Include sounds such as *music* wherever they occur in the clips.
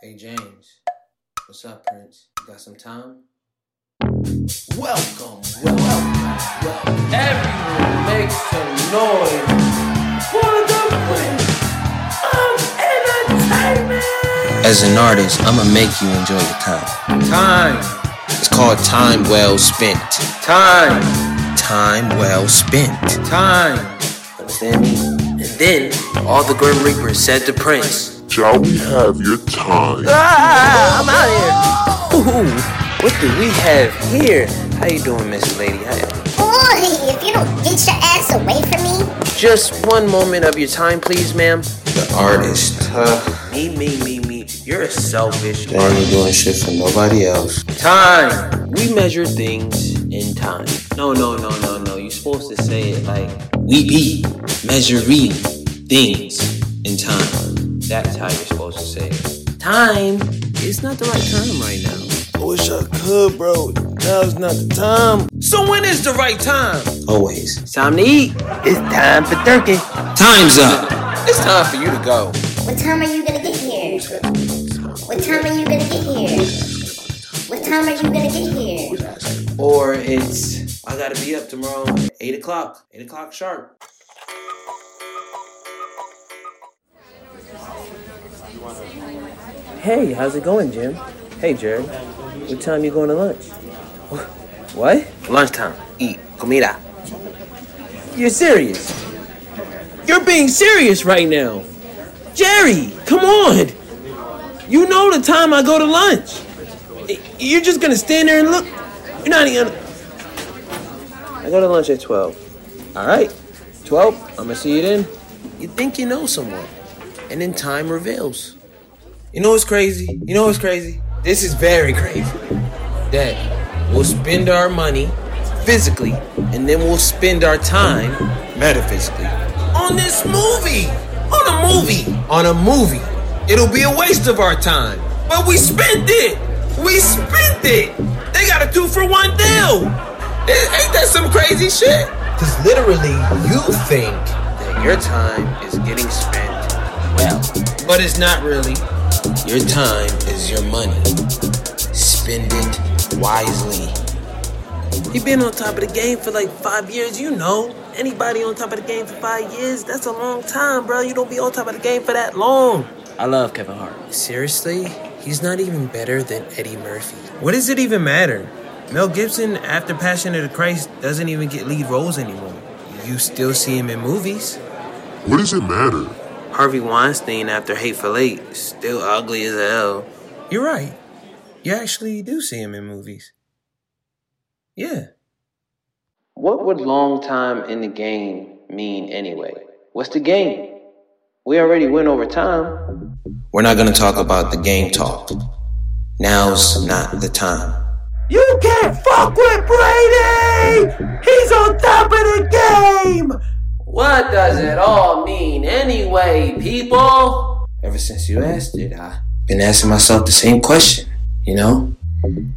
Hey James, what's up, Prince? You got some time? Welcome, welcome, welcome. Everyone make some noise for the Prince of Entertainment. As an artist, I'ma make you enjoy your time. Time, It's called time well spent. time, Time well spent. time. Understand me? And then all the Grim Reapers said to Prince, Shall we have your time? Ah, I'm out here. Ooh, what do we have here? How you doing, Miss Lady? How Boy, if you don't get your ass away from me, Just one moment of your time, please, ma'am. The artist. me, me, me, me. You're a selfish. They ain't doing shit for nobody else. Time. We measure things in time. No, no, no, no, no. You're supposed to say it like we be measuring things in time. That's how you're supposed to say it. Time is not the right time right now. I wish I could, bro. Now's not the time. So when is the right time? Always. It's time to eat. It's time for turkey. Time's up. It's time for you to go. what time are you gonna get here? What time are you gonna get here? What time are you gonna get here? Or it's I gotta be up tomorrow, eight o'clock, eight o'clock sharp. Hey, how's it going, Jim? Hey, Jared. What time you going to lunch? What? Lunchtime. Eat. Comida. You're serious? You're being serious right now. Jerry, come on. You know the time I go to lunch. You're just gonna stand there and look. You're not even. I go to lunch at 12. All right. 12, I'm gonna see you then. You think you know someone, and then time reveals. You know what's crazy? You know what's crazy? This is very crazy. That we'll spend our money physically, and then we'll spend our time metaphysically on this movie. On a movie. On a movie. It'll be a waste of our time. But we spent it. We spent it. They got a two for one deal. Ain't that some crazy shit? Because literally, you think that your time is getting spent well, but it's not really. Your time is your money. Spend it wisely. He been on top of the game for like five years, you know. Anybody on top of the game for five years, that's a long time, bro. You don't be on top of the game for that long. I love Kevin Hart. Seriously? He's not even better than Eddie Murphy. What does it even matter? Mel Gibson, after Passion of the Christ, doesn't even get lead roles anymore. You still see him in movies. What does it matter? Harvey Weinstein, after Hateful Eight, still ugly as hell. You're right. You actually do see him in movies. Yeah. What would long time in the game mean anyway? What's the game? We already went over time. We're not gonna talk about the game talk. Now's not the time. You can't fuck with Brady! He's on top of the game! What does it all mean anyway, people? Ever since you asked it, I've been asking myself the same question, you know?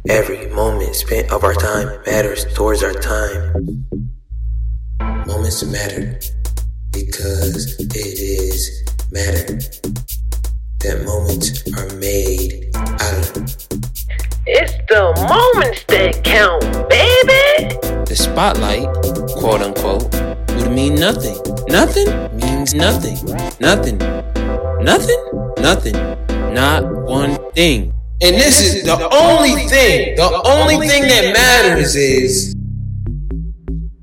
Every moment spent of our time matters towards our time. Moments matter because it is matter. That moments are made out of It's the moments that count, baby! the spotlight, quote unquote, would mean nothing. Nothing means nothing. Nothing. Nothing? Nothing. Not one thing. And this is the only thing, the only thing that matters is.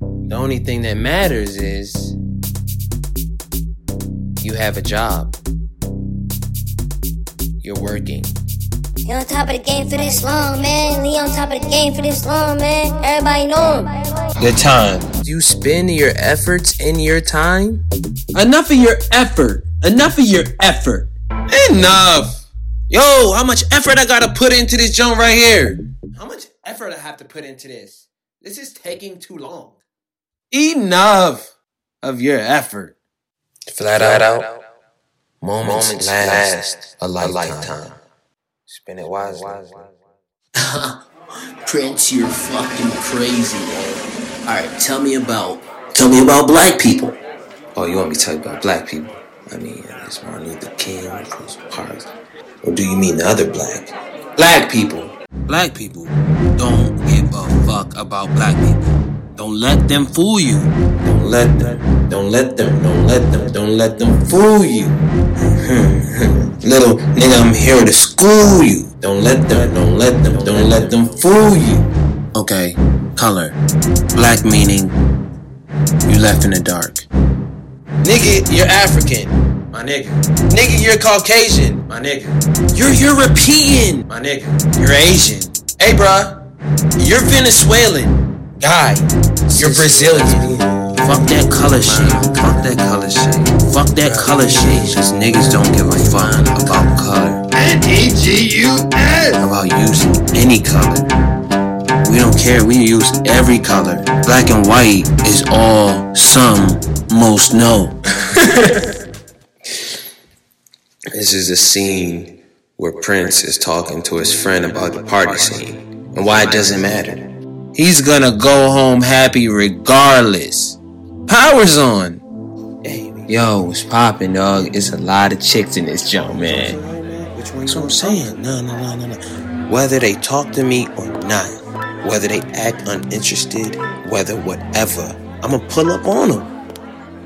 The only thing that matters is. You have a job. You're working. He on top of the game for this long, man. He on top of the game for this long, man. Everybody know him. The time. You spend your efforts in your time? Enough of your effort. Enough of your effort. Enough. Yo, how much effort I gotta put into this joint right here? How much effort I have to put into this? This is taking too long. Enough of your effort. Flat, out. Moments, last, a lifetime. Spend it wisely. *laughs* Prince, you're fucking crazy, man. Alright, tell me about tell me about black people. Oh, you want me to tell you about black people? I mean, uh, there's Martin Luther King, Rosa Parks. Or do you mean the other black? Black people. Black people don't give a fuck about black people. Don't let them fool you. Don't let them. Don't let them. Don't let them. Don't let them fool you. *laughs* Little nigga, I'm here to school you. Don't let them. Don't let them. Don't let them fool you. Okay, color. Black meaning you left in the dark. Nigga, you're African. My nigga. Nigga, you're Caucasian. My nigga. You're European. My nigga. You're Asian. Hey, bruh. You're Venezuelan. Guy. You're Brazilian. Fuck that color shit. Fuck that color shit. Fuck that color shit. Cause niggas don't give a fuck about color. N-E-G-U-S. About using any color. We don't care. We use every color. Black and white is all, some, most no. *laughs* This is a scene where Prince is talking to his friend about the party scene and why it doesn't matter. He's gonna go home happy regardless. Power's on. Hey, Yo, it's popping, dog. It's a lot of chicks in this junk, man. That's what I'm saying. No, no, no, no, no. Whether they talk to me or not, whether they act uninterested, whether whatever, I'm gonna pull up on them.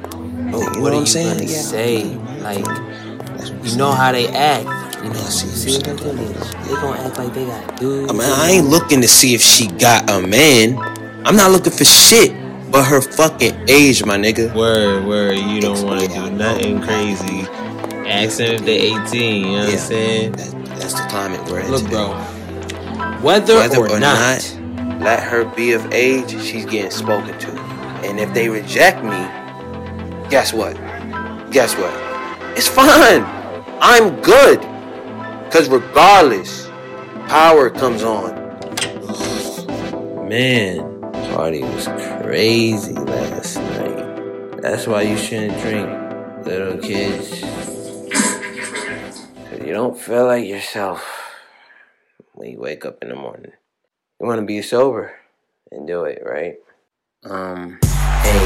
But You know what, what are I'm you saying? gonna Yeah. say? Like, That's what I'm you know how they act. You know, see see, what see I'm they gonna act like they got dudes. I mean, I ain't looking to see if she got a man. I'm not looking for shit but her fucking age, my nigga. Word, word. You don't want to do nothing crazy. Ask them if they're 18. You know what I'm saying? That, that's the climate we're in. Look, today. bro. Whether, Whether or, not, let her be of age, she's getting spoken to. And if they reject me, guess what? Guess what? It's fine. I'm good. Because regardless, power comes on. man, party was crazy last night. That's why you shouldn't drink, little kids. 'Cause you don't feel like yourself when you wake up in the morning. You want to be sober and do it, right? Um, hey,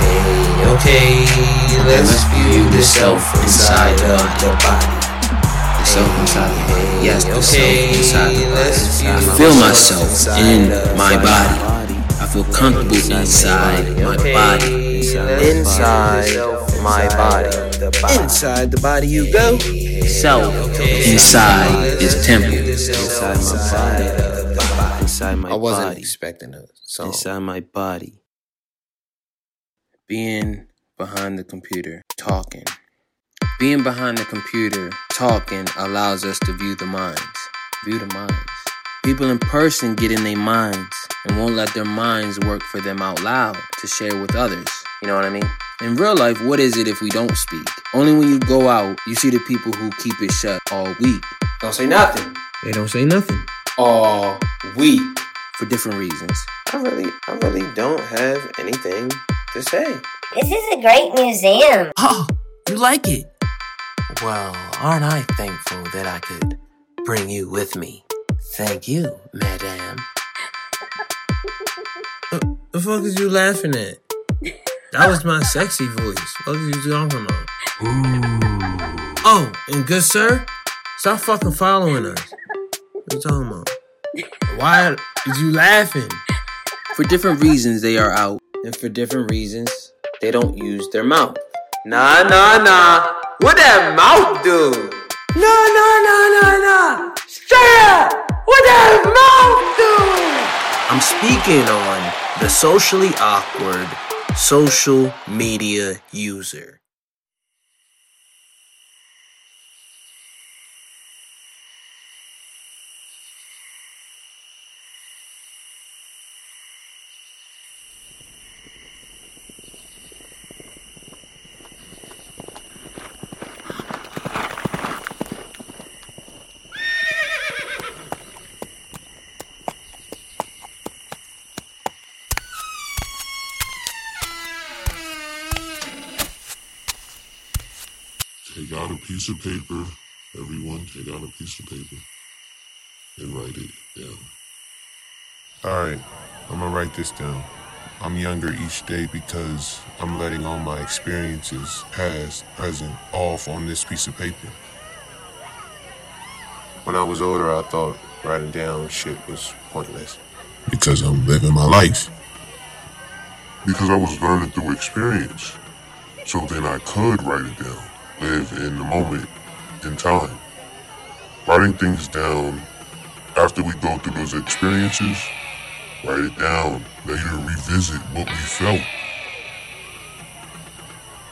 hey, okay, let's view the self inside of the body. The self inside. Yes, the self inside the body. I feel myself in my body. I feel comfortable inside my body. Inside my body. Inside the body you go. Self inside is temple. Inside my body. Inside my I wasn't expecting a song. inside my body. Being behind the computer, talking. Being behind the computer, talking allows us to view the minds. View the minds. People in person get in their minds and won't let their minds work for them out loud to share with others. You know what I mean? In real life, what is it if we don't speak? Only when you go out, you see the people who keep it shut all week. Don't say nothing. They don't say nothing. All week. For different reasons. I really, I really don't have anything to say. This is a great museum. Oh, you like it? Well, aren't I thankful that I could bring you with me? Thank you, madame. The fuck is you laughing at? That was my sexy voice. What is you talking about? Oh, and good sir, stop fucking following us. What are you talking about? Why is you laughing? For different reasons, they are out, and for different reasons, they don't use their mouth. Nah, nah, nah. What that mouth do? Nah, nah, nah, nah, nah. Straight up. What that mouth do? I'm speaking on the socially awkward social media user. Take out a piece of paper. Everyone, take out a piece of paper and write it down. All right, I'm gonna write this down. I'm younger each day because I'm letting all my experiences, past, present, off on this piece of paper. when I was older, I thought writing down shit was pointless. Because I'm living my life. Because I was learning through experience. So then I could write it down, live in the moment, in time. Writing things down after we go through those experiences, write it down, later revisit what we felt.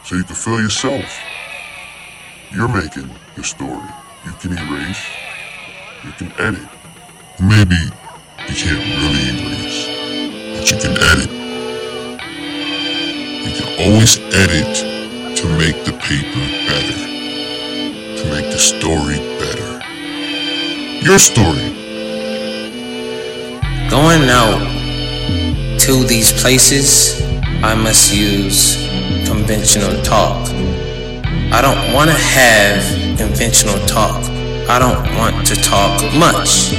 So you can feel yourself. You're making the story. You can erase, you can edit. Maybe you can't really erase, but you can edit. You can always edit to make the paper better, to make the story better. Your story. Going out to these places, I must use conventional talk. I don't want to have conventional talk. I don't want to talk much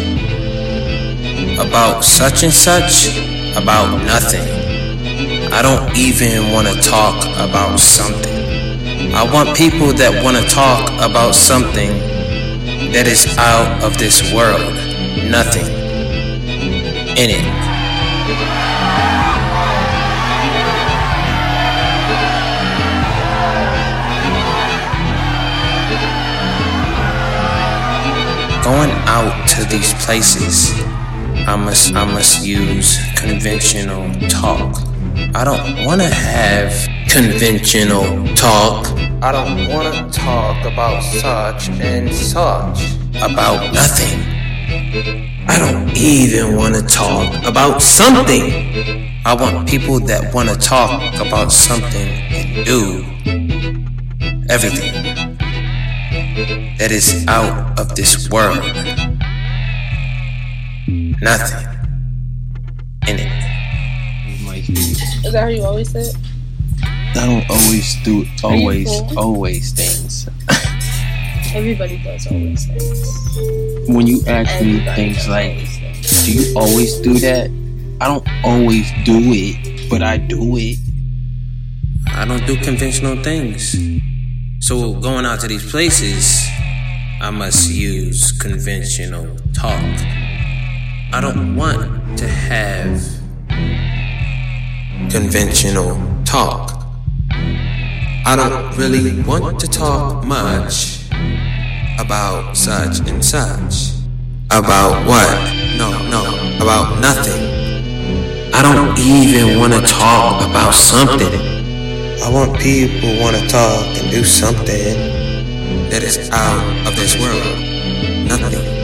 about such and such, about nothing. I don't even want to talk about something. I want people that want to talk about something that is out of this world. Nothing in it. going out to these places, I must I must use conventional talk. I don't want to have conventional talk. I don't want to talk about such and such about nothing. I don't even want to talk about something. I want people that want to talk about something and do everything that is out of this world. Nothing in it. Is that how you always say it? I don't always do always always things. Everybody does always things. When you ask me things like, things. "Do you always do that?" I don't always do it, but I do it. I don't do conventional things. So going out to these places, I must use conventional talk. I don't want to have conventional talk. I don't really want to talk much about such and such. About what? No, no, about nothing. I don't even want to talk about something. I want people who want to talk and do something that is out of this world. Nothing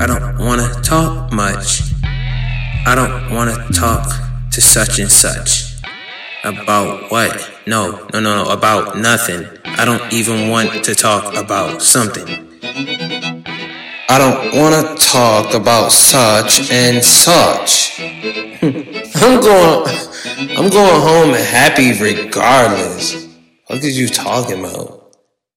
I don't want to talk much. I don't want to talk to such and such. About what? No, no, no, no, about nothing. I don't even want to talk about something. I don't want to talk about such and such. *laughs* I'm going, I'm going home happy regardless. What are you talking about?